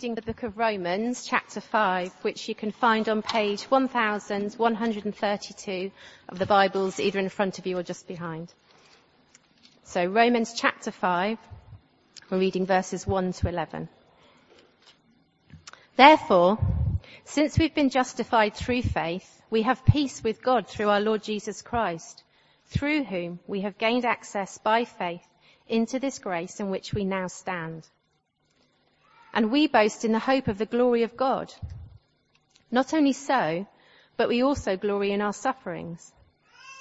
reading the book of Romans, chapter 5, which you can find on page 1132 of the Bibles, either in front of you or just behind. So Romans chapter 5, we're reading verses 1 to 11. Therefore, since we've been justified through faith, we have peace with God through our Lord Jesus Christ, through whom we have gained access by faith into this grace in which we now stand and we boast in the hope of the glory of God. Not only so, but we also glory in our sufferings,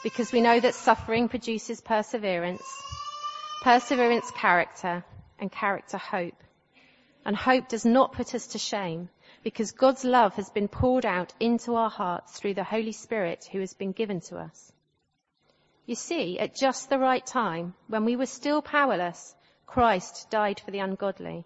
because we know that suffering produces perseverance, perseverance character, and character hope. And hope does not put us to shame, because God's love has been poured out into our hearts through the Holy Spirit who has been given to us. You see, at just the right time, when we were still powerless, Christ died for the ungodly.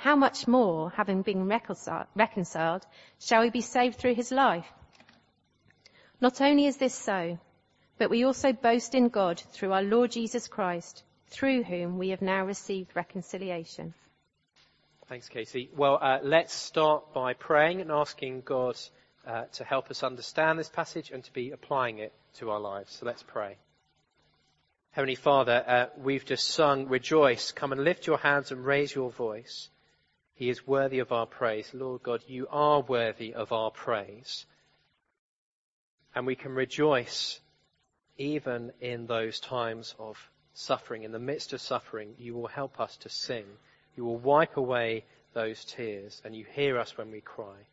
how much more, having been reconciled, shall we be saved through his life? Not only is this so, but we also boast in God through our Lord Jesus Christ, through whom we have now received reconciliation. Thanks, Casey. Well, uh, let's start by praying and asking God uh, to help us understand this passage and to be applying it to our lives. So let's pray. Heavenly Father, uh, we've just sung, Rejoice, come and lift your hands and raise your voice. He is worthy of our praise. Lord God, you are worthy of our praise. And we can rejoice even in those times of suffering. In the midst of suffering, you will help us to sing. You will wipe away those tears and you hear us when we cry.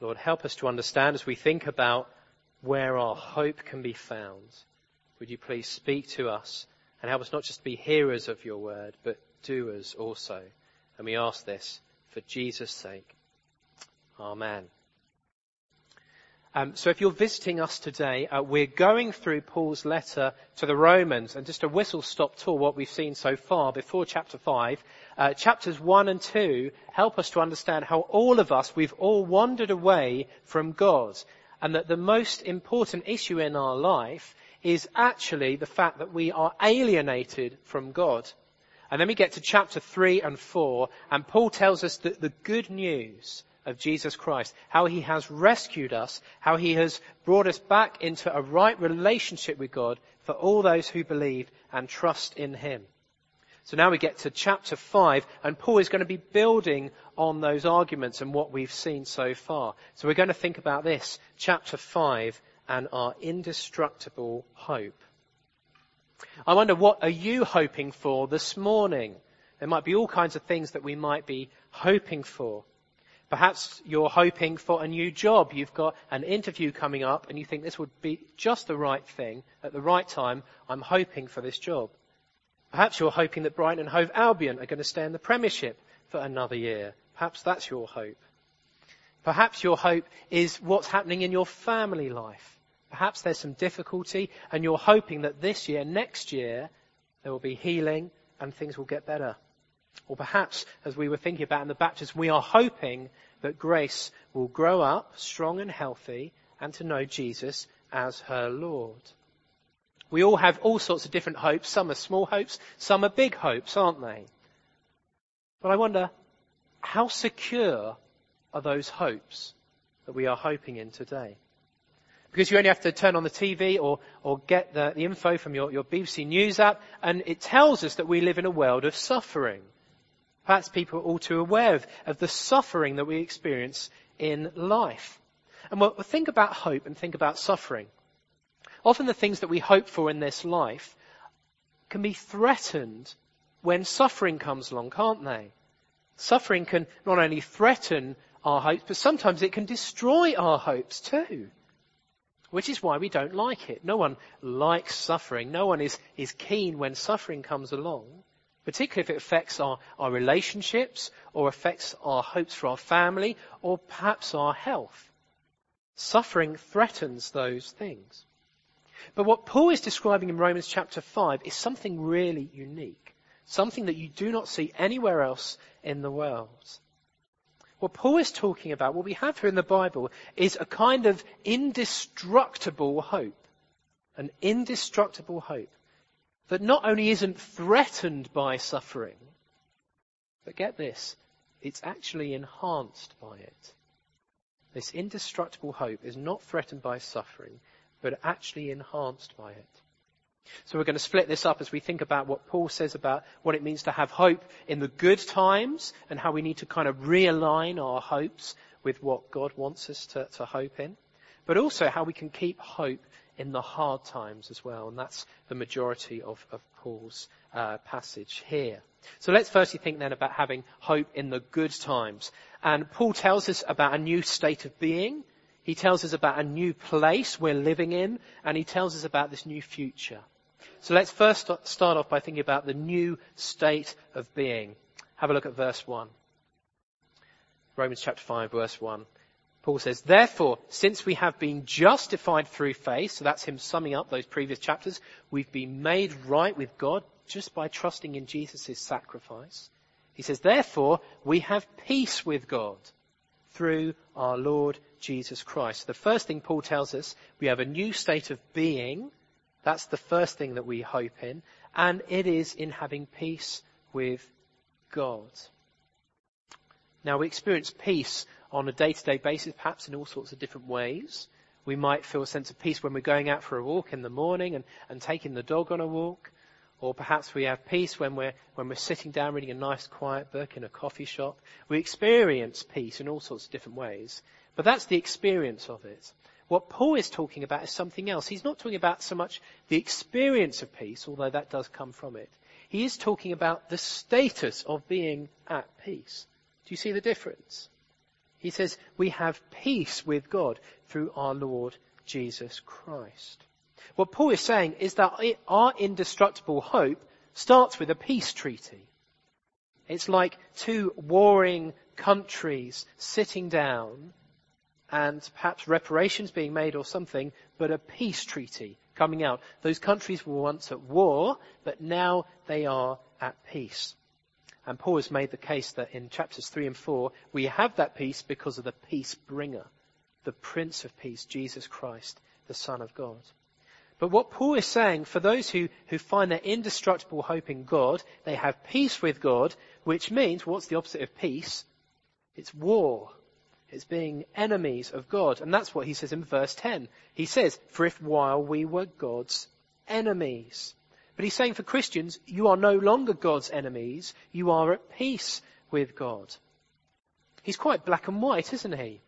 Lord, help us to understand as we think about where our hope can be found. Would you please speak to us and help us not just be hearers of your word, but doers also. And we ask this for Jesus' sake. Amen. Um, so if you're visiting us today, uh, we're going through Paul's letter to the Romans, and just a whistle-stop tour what we've seen so far before chapter 5. Uh, chapters 1 and 2 help us to understand how all of us, we've all wandered away from God, and that the most important issue in our life is actually the fact that we are alienated from God. And then we get to chapter 3 and 4, and Paul tells us that the good news of Jesus Christ, how he has rescued us, how he has brought us back into a right relationship with God for all those who believe and trust in him. So now we get to chapter 5, and Paul is going to be building on those arguments and what we've seen so far. So we're going to think about this, chapter 5, and our indestructible hope. I wonder what are you hoping for this morning? There might be all kinds of things that we might be hoping for. Perhaps you're hoping for a new job. You've got an interview coming up and you think this would be just the right thing at the right time. I'm hoping for this job. Perhaps you're hoping that Brighton and Hove Albion are going to stay in the Premiership for another year. Perhaps that's your hope. Perhaps your hope is what's happening in your family life. Perhaps there's some difficulty and you're hoping that this year, next year, there will be healing and things will get better. Or perhaps, as we were thinking about in the baptism, we are hoping that Grace will grow up strong and healthy and to know Jesus as her Lord. We all have all sorts of different hopes. Some are small hopes, some are big hopes, aren't they? But I wonder, how secure are those hopes that we are hoping in today? Because you only have to turn on the TV or, or get the, the info from your, your BBC News app, and it tells us that we live in a world of suffering. Perhaps people are all too aware of, of the suffering that we experience in life. And we'll, we'll think about hope and think about suffering. Often the things that we hope for in this life can be threatened when suffering comes along, can't they? Suffering can not only threaten our hopes, but sometimes it can destroy our hopes too. Which is why we don't like it. No one likes suffering. No one is, is keen when suffering comes along, particularly if it affects our, our relationships or affects our hopes for our family or perhaps our health. Suffering threatens those things. But what Paul is describing in Romans chapter 5 is something really unique. Something that you do not see anywhere else in the world. What Paul is talking about, what we have here in the Bible, is a kind of indestructible hope. An indestructible hope that not only isn't threatened by suffering, but get this, it's actually enhanced by it. This indestructible hope is not threatened by suffering, but actually enhanced by it. So we're going to split this up as we think about what Paul says about what it means to have hope in the good times and how we need to kind of realign our hopes with what God wants us to, to hope in, but also how we can keep hope in the hard times as well. And that's the majority of, of Paul's uh, passage here. So let's firstly think then about having hope in the good times. And Paul tells us about a new state of being. He tells us about a new place we're living in, and he tells us about this new future. So let's first start off by thinking about the new state of being. Have a look at verse 1. Romans chapter 5 verse 1. Paul says, therefore, since we have been justified through faith, so that's him summing up those previous chapters, we've been made right with God just by trusting in Jesus' sacrifice. He says, therefore, we have peace with God through our Lord Jesus Christ. The first thing Paul tells us, we have a new state of being. That's the first thing that we hope in. And it is in having peace with God. Now we experience peace on a day-to-day basis, perhaps in all sorts of different ways. We might feel a sense of peace when we're going out for a walk in the morning and, and taking the dog on a walk. Or perhaps we have peace when we're, when we're sitting down reading a nice quiet book in a coffee shop. We experience peace in all sorts of different ways. But that's the experience of it. What Paul is talking about is something else. He's not talking about so much the experience of peace, although that does come from it. He is talking about the status of being at peace. Do you see the difference? He says, we have peace with God through our Lord Jesus Christ. What Paul is saying is that our indestructible hope starts with a peace treaty. It's like two warring countries sitting down and perhaps reparations being made or something, but a peace treaty coming out. Those countries were once at war, but now they are at peace. And Paul has made the case that in chapters 3 and 4, we have that peace because of the peace bringer, the Prince of Peace, Jesus Christ, the Son of God. But what Paul is saying, for those who, who find their indestructible hope in God, they have peace with God, which means, what's the opposite of peace? It's war. It's being enemies of God. And that's what he says in verse 10. He says, for if while we were God's enemies. But he's saying for Christians, you are no longer God's enemies. You are at peace with God. He's quite black and white, isn't he?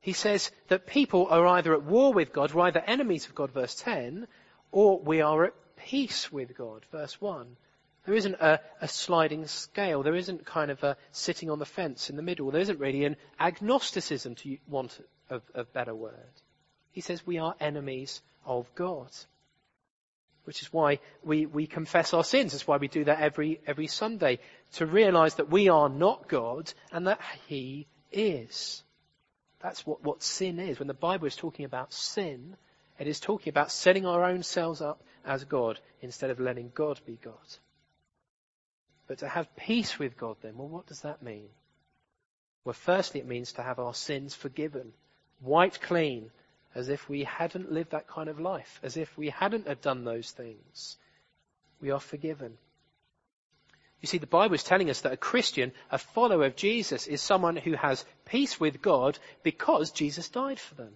He says that people are either at war with God, we're either enemies of God, verse 10, or we are at peace with God, verse 1. There isn't a, a, sliding scale. There isn't kind of a sitting on the fence in the middle. There isn't really an agnosticism, to want a, a better word. He says we are enemies of God which is why we, we confess our sins. That's why we do that every, every Sunday, to realize that we are not God and that He is. That's what, what sin is. When the Bible is talking about sin, it is talking about setting our own selves up as God instead of letting God be God. But to have peace with God then, well, what does that mean? Well, firstly, it means to have our sins forgiven, wiped clean, as if we hadn't lived that kind of life, as if we hadn't have done those things. We are forgiven. You see, the Bible is telling us that a Christian, a follower of Jesus, is someone who has peace with God because Jesus died for them.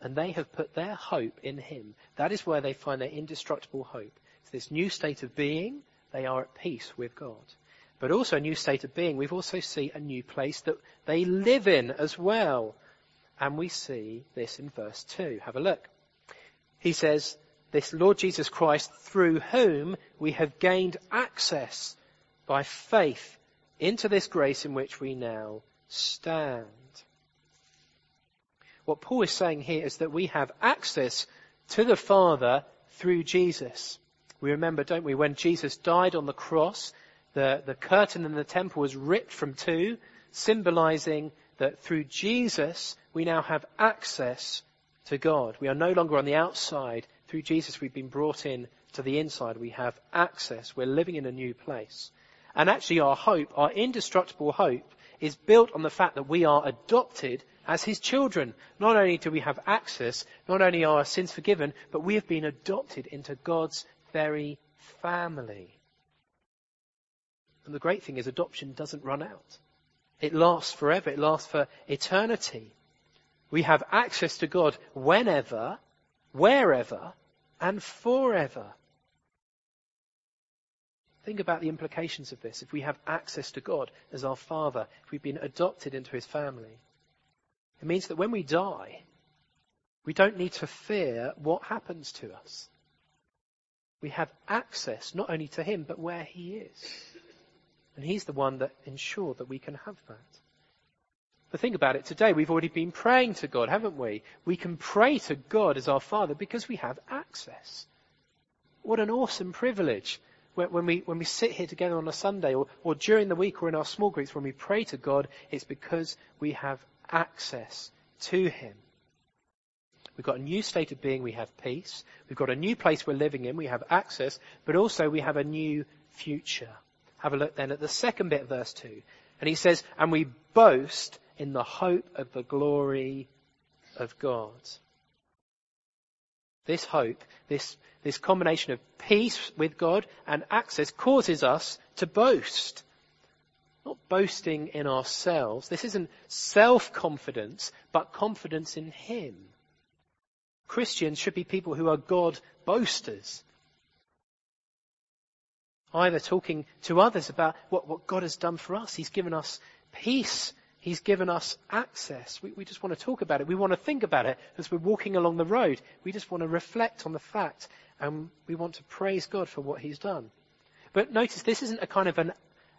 And they have put their hope in Him. That is where they find their indestructible hope. It's this new state of being, they are at peace with God. But also a new state of being, we've also see a new place that they live in as well. And we see this in verse 2. Have a look. He says, this Lord Jesus Christ through whom we have gained access by faith into this grace in which we now stand. What Paul is saying here is that we have access to the Father through Jesus. We remember, don't we, when Jesus died on the cross, the, the curtain in the temple was ripped from two, symbolizing that through Jesus we now have access to God. We are no longer on the outside. Through Jesus we've been brought in to the inside. We have access. We're living in a new place. And actually our hope, our indestructible hope, is built on the fact that we are adopted as his children. Not only do we have access, not only are our sins forgiven, but we have been adopted into God's very family. And the great thing is adoption doesn't run out. It lasts forever. It lasts for eternity. We have access to God whenever, wherever, and forever. Think about the implications of this. If we have access to God as our Father, if we've been adopted into His family, it means that when we die, we don't need to fear what happens to us. We have access not only to Him, but where He is. And He's the one that ensures that we can have that. But think about it today. We've already been praying to God, haven't we? We can pray to God as our Father because we have access. What an awesome privilege when we, when we sit here together on a Sunday or, or during the week or in our small groups when we pray to God, it's because we have access to Him. We've got a new state of being, we have peace. We've got a new place we're living in, we have access, but also we have a new future. Have a look then at the second bit of verse 2. And he says, and we boast in the hope of the glory of God. This hope, this, this combination of peace with God and access causes us to boast. Not boasting in ourselves. This isn't self-confidence, but confidence in Him. Christians should be people who are God boasters. Either talking to others about what, what God has done for us. He's given us peace He's given us access. We, we, just want to talk about it. We want to think about it as we're walking along the road. We just want to reflect on the fact and we want to praise God for what He's done. But notice this isn't a kind of an,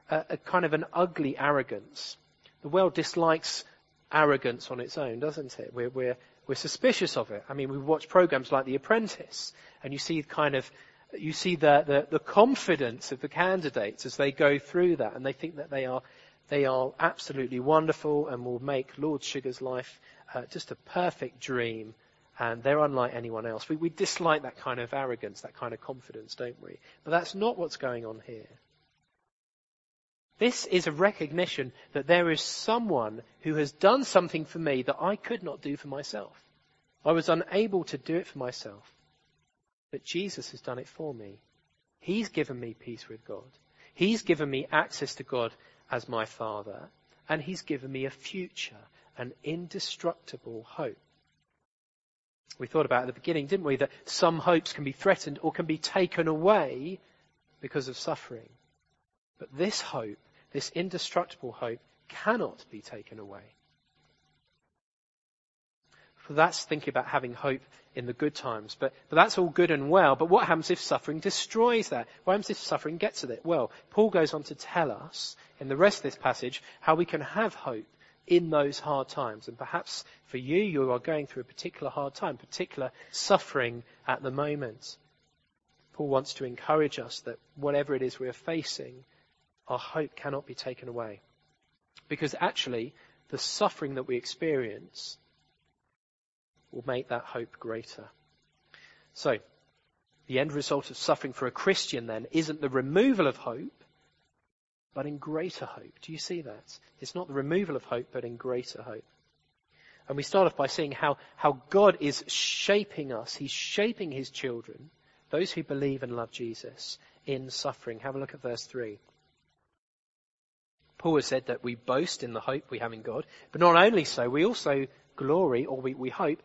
a, a kind of an ugly arrogance. The world dislikes arrogance on its own, doesn't it? We're, we're, we're suspicious of it. I mean, we watch programs like The Apprentice and you see kind of you see the, the, the confidence of the candidates as they go through that and they think that they are they are absolutely wonderful and will make Lord Sugar's life uh, just a perfect dream. And they're unlike anyone else. We, we dislike that kind of arrogance, that kind of confidence, don't we? But that's not what's going on here. This is a recognition that there is someone who has done something for me that I could not do for myself. I was unable to do it for myself. But Jesus has done it for me. He's given me peace with God. He's given me access to God as my Father, and He's given me a future, an indestructible hope. We thought about at the beginning, didn't we, that some hopes can be threatened or can be taken away because of suffering. But this hope, this indestructible hope, cannot be taken away. So that's thinking about having hope in the good times. But, but that's all good and well. But what happens if suffering destroys that? What happens if suffering gets at it? Well, Paul goes on to tell us in the rest of this passage how we can have hope in those hard times. And perhaps for you, you are going through a particular hard time, particular suffering at the moment. Paul wants to encourage us that whatever it is we are facing, our hope cannot be taken away. Because actually, the suffering that we experience will make that hope greater. So, the end result of suffering for a Christian then isn't the removal of hope, but in greater hope. Do you see that? It's not the removal of hope, but in greater hope. And we start off by seeing how, how God is shaping us. He's shaping his children, those who believe and love Jesus, in suffering. Have a look at verse 3. Paul has said that we boast in the hope we have in God, but not only so, we also glory, or we, we hope,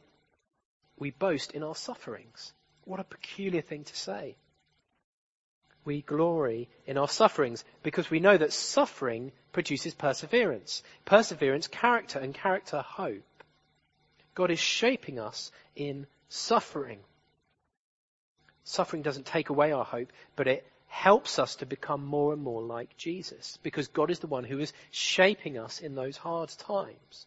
we boast in our sufferings. What a peculiar thing to say. We glory in our sufferings because we know that suffering produces perseverance. Perseverance, character, and character, hope. God is shaping us in suffering. Suffering doesn't take away our hope, but it helps us to become more and more like Jesus because God is the one who is shaping us in those hard times.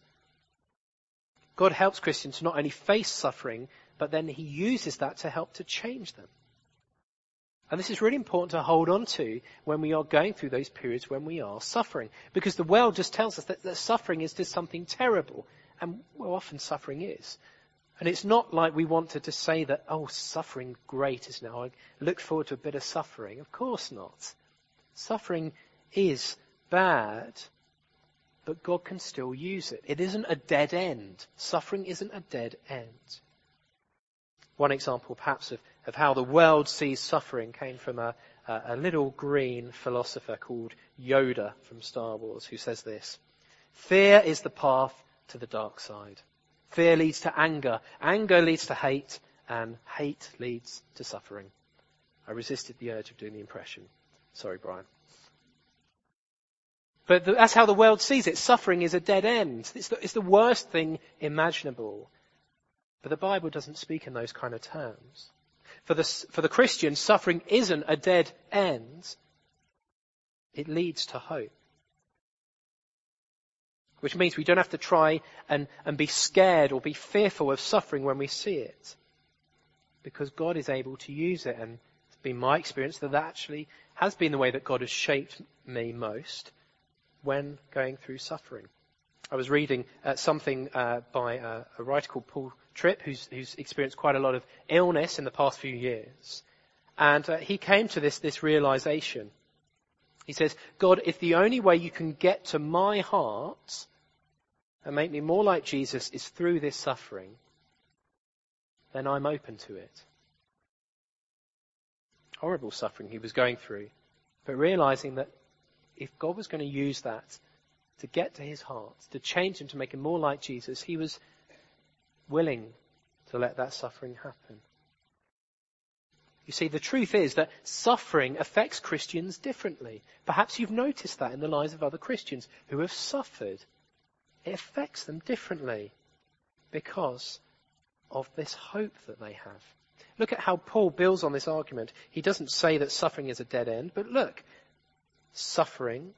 God helps Christians to not only face suffering, but then he uses that to help to change them. And this is really important to hold on to when we are going through those periods when we are suffering. Because the world just tells us that, that suffering is just something terrible. And well, often suffering is. And it's not like we wanted to say that, oh, suffering great is now. I look forward to a bit of suffering. Of course not. Suffering is bad, but God can still use it. It isn't a dead end. Suffering isn't a dead end. One example, perhaps, of, of how the world sees suffering came from a, a, a little green philosopher called Yoda from Star Wars, who says this Fear is the path to the dark side. Fear leads to anger. Anger leads to hate. And hate leads to suffering. I resisted the urge of doing the impression. Sorry, Brian. But that's how the world sees it. Suffering is a dead end. It's the, it's the worst thing imaginable. But the Bible doesn't speak in those kind of terms. For the, for the Christian, suffering isn't a dead end. It leads to hope. Which means we don't have to try and, and be scared or be fearful of suffering when we see it. Because God is able to use it. And it's been my experience that that actually has been the way that God has shaped me most when going through suffering. I was reading uh, something uh, by a writer called Paul Tripp, who's, who's, experienced quite a lot of illness in the past few years. And uh, he came to this, this realization. He says, God, if the only way you can get to my heart and make me more like Jesus is through this suffering, then I'm open to it. Horrible suffering he was going through, but realizing that if God was going to use that to get to his heart, to change him, to make him more like Jesus, he was willing to let that suffering happen. You see, the truth is that suffering affects Christians differently. Perhaps you've noticed that in the lives of other Christians who have suffered. It affects them differently because of this hope that they have. Look at how Paul builds on this argument. He doesn't say that suffering is a dead end, but look, suffering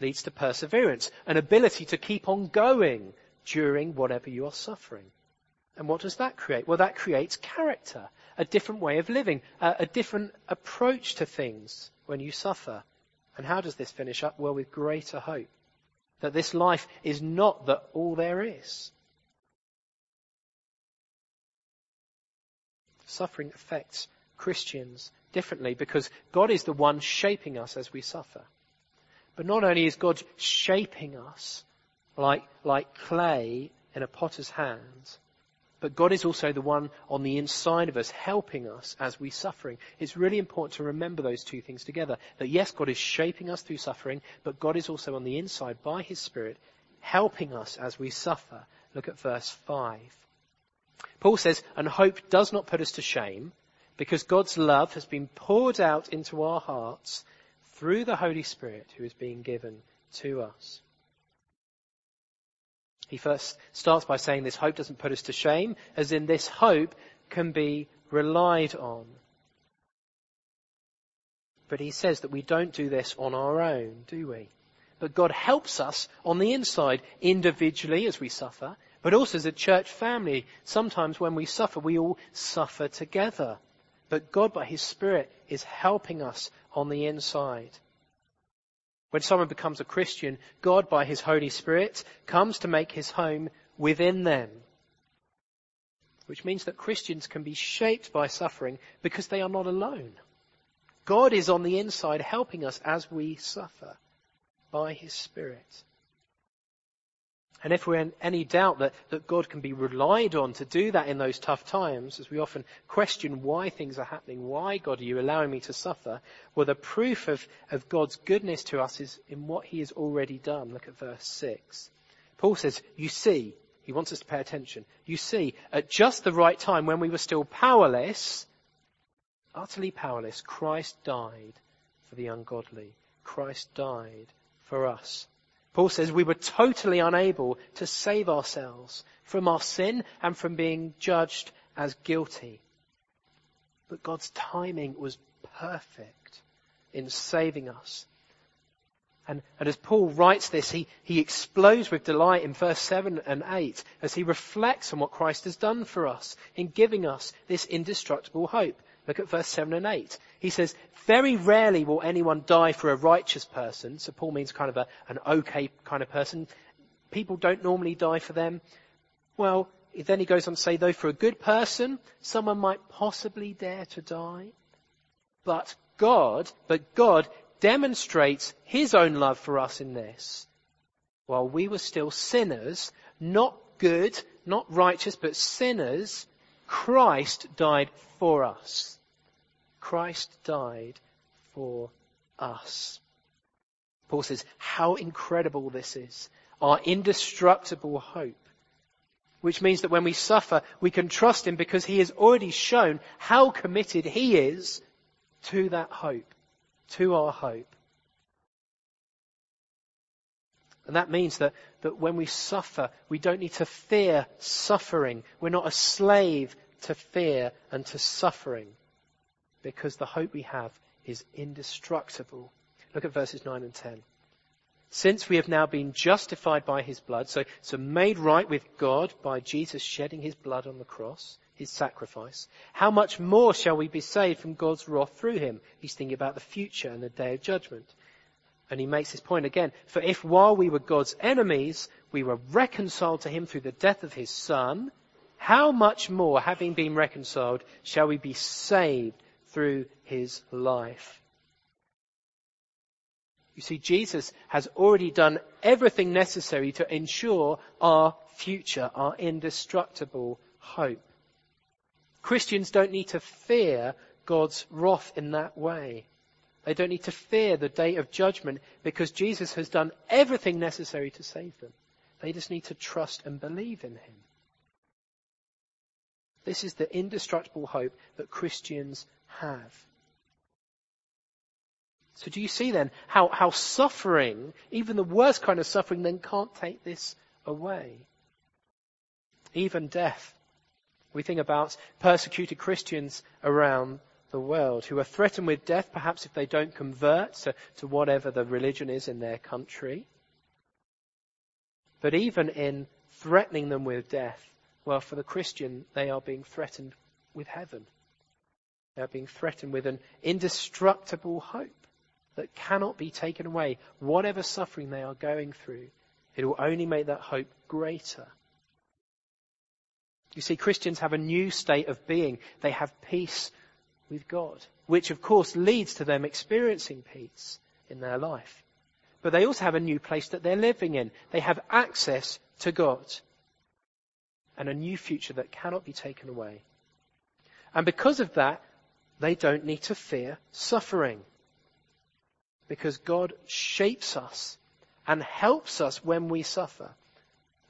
leads to perseverance, an ability to keep on going during whatever you are suffering. And what does that create? Well, that creates character, a different way of living, a, a different approach to things when you suffer. And how does this finish up? Well, with greater hope. That this life is not that all there is. Suffering affects Christians differently because God is the one shaping us as we suffer. But not only is God shaping us like, like clay in a potter's hands, but God is also the one on the inside of us helping us as we're suffering. It's really important to remember those two things together. That yes, God is shaping us through suffering, but God is also on the inside by His Spirit helping us as we suffer. Look at verse 5. Paul says, and hope does not put us to shame because God's love has been poured out into our hearts through the Holy Spirit who is being given to us. He first starts by saying this hope doesn't put us to shame, as in this hope can be relied on. But he says that we don't do this on our own, do we? But God helps us on the inside, individually as we suffer, but also as a church family. Sometimes when we suffer, we all suffer together. But God, by His Spirit, is helping us on the inside. When someone becomes a Christian, God, by His Holy Spirit, comes to make His home within them. Which means that Christians can be shaped by suffering because they are not alone. God is on the inside helping us as we suffer by His Spirit. And if we're in any doubt that, that God can be relied on to do that in those tough times, as we often question why things are happening, why God are you allowing me to suffer? Well, the proof of, of God's goodness to us is in what he has already done. Look at verse 6. Paul says, you see, he wants us to pay attention. You see, at just the right time when we were still powerless, utterly powerless, Christ died for the ungodly. Christ died for us. Paul says we were totally unable to save ourselves from our sin and from being judged as guilty. But God's timing was perfect in saving us. And, and as Paul writes this, he, he explodes with delight in verse 7 and 8 as he reflects on what Christ has done for us in giving us this indestructible hope. Look at verse 7 and 8. He says, very rarely will anyone die for a righteous person. So Paul means kind of a, an okay kind of person. People don't normally die for them. Well, then he goes on to say, though for a good person, someone might possibly dare to die. But God, but God demonstrates his own love for us in this. While we were still sinners, not good, not righteous, but sinners, Christ died for us. Christ died for us. Paul says, how incredible this is. Our indestructible hope. Which means that when we suffer, we can trust him because he has already shown how committed he is to that hope, to our hope. And that means that, that when we suffer, we don't need to fear suffering. We're not a slave to fear and to suffering because the hope we have is indestructible. Look at verses 9 and 10. Since we have now been justified by his blood, so, so made right with God by Jesus shedding his blood on the cross, his sacrifice, how much more shall we be saved from God's wrath through him? He's thinking about the future and the day of judgment. And he makes this point again. For if while we were God's enemies, we were reconciled to him through the death of his son, how much more, having been reconciled, shall we be saved through his life? You see, Jesus has already done everything necessary to ensure our future, our indestructible hope. Christians don't need to fear God's wrath in that way. They don't need to fear the day of judgment because Jesus has done everything necessary to save them. They just need to trust and believe in Him. This is the indestructible hope that Christians have. So do you see then how, how suffering, even the worst kind of suffering, then can't take this away? Even death. We think about persecuted Christians around the world who are threatened with death, perhaps if they don't convert to, to whatever the religion is in their country. But even in threatening them with death, well, for the Christian, they are being threatened with heaven. They are being threatened with an indestructible hope that cannot be taken away. Whatever suffering they are going through, it will only make that hope greater. You see, Christians have a new state of being. They have peace with God, which of course leads to them experiencing peace in their life. But they also have a new place that they're living in. They have access to God and a new future that cannot be taken away. And because of that, they don't need to fear suffering because God shapes us and helps us when we suffer.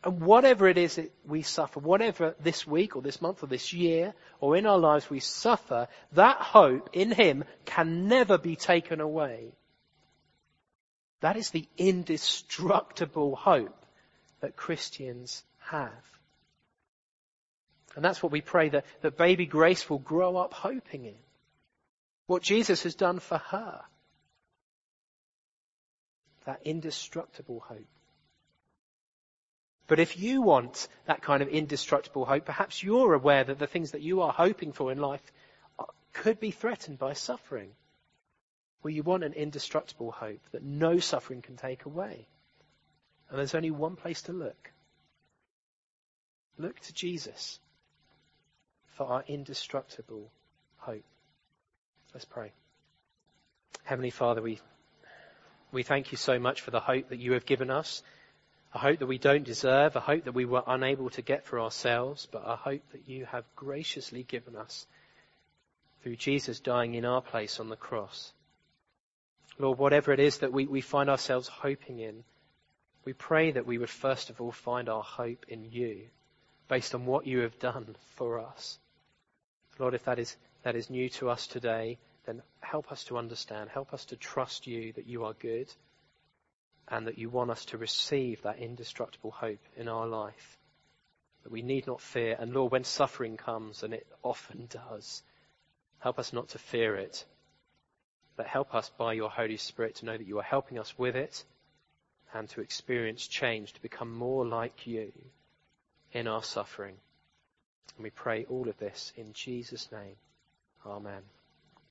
And whatever it is that we suffer, whatever this week or this month or this year or in our lives we suffer, that hope in Him can never be taken away. That is the indestructible hope that Christians have. And that's what we pray that, that baby Grace will grow up hoping in. What Jesus has done for her that indestructible hope. But if you want that kind of indestructible hope, perhaps you're aware that the things that you are hoping for in life could be threatened by suffering. Well, you want an indestructible hope that no suffering can take away. And there's only one place to look. Look to Jesus for our indestructible hope. Let's pray. Heavenly Father, we we thank you so much for the hope that you have given us, a hope that we don't deserve, a hope that we were unable to get for ourselves, but a hope that you have graciously given us through Jesus dying in our place on the cross. Lord, whatever it is that we, we find ourselves hoping in, we pray that we would first of all find our hope in you, based on what you have done for us. Lord, if that is, that is new to us today, then help us to understand, help us to trust you that you are good and that you want us to receive that indestructible hope in our life. That we need not fear. And Lord, when suffering comes, and it often does, help us not to fear it. But help us by your Holy Spirit to know that you are helping us with it and to experience change, to become more like you in our suffering. And we pray all of this in Jesus' name. Amen.